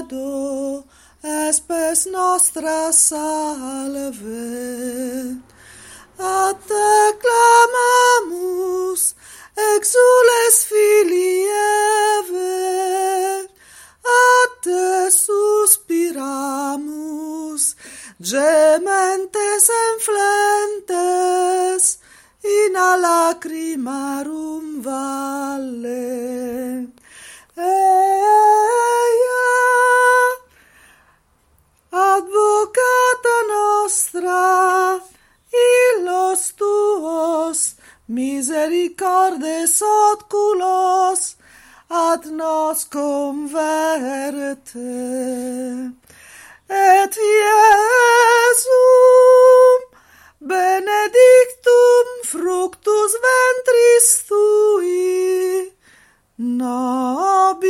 credo espes nostra salve. A te clamamus, exules filii Eve, a te suspiramus, gementes enflentes, in a lacrimarum valle. Misericorde oculos ad nos converte. Et Iesum benedictum fructus ventris tui nobis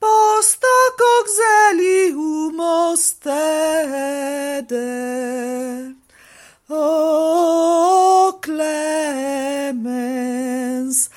post hoc auxilium ostede o problems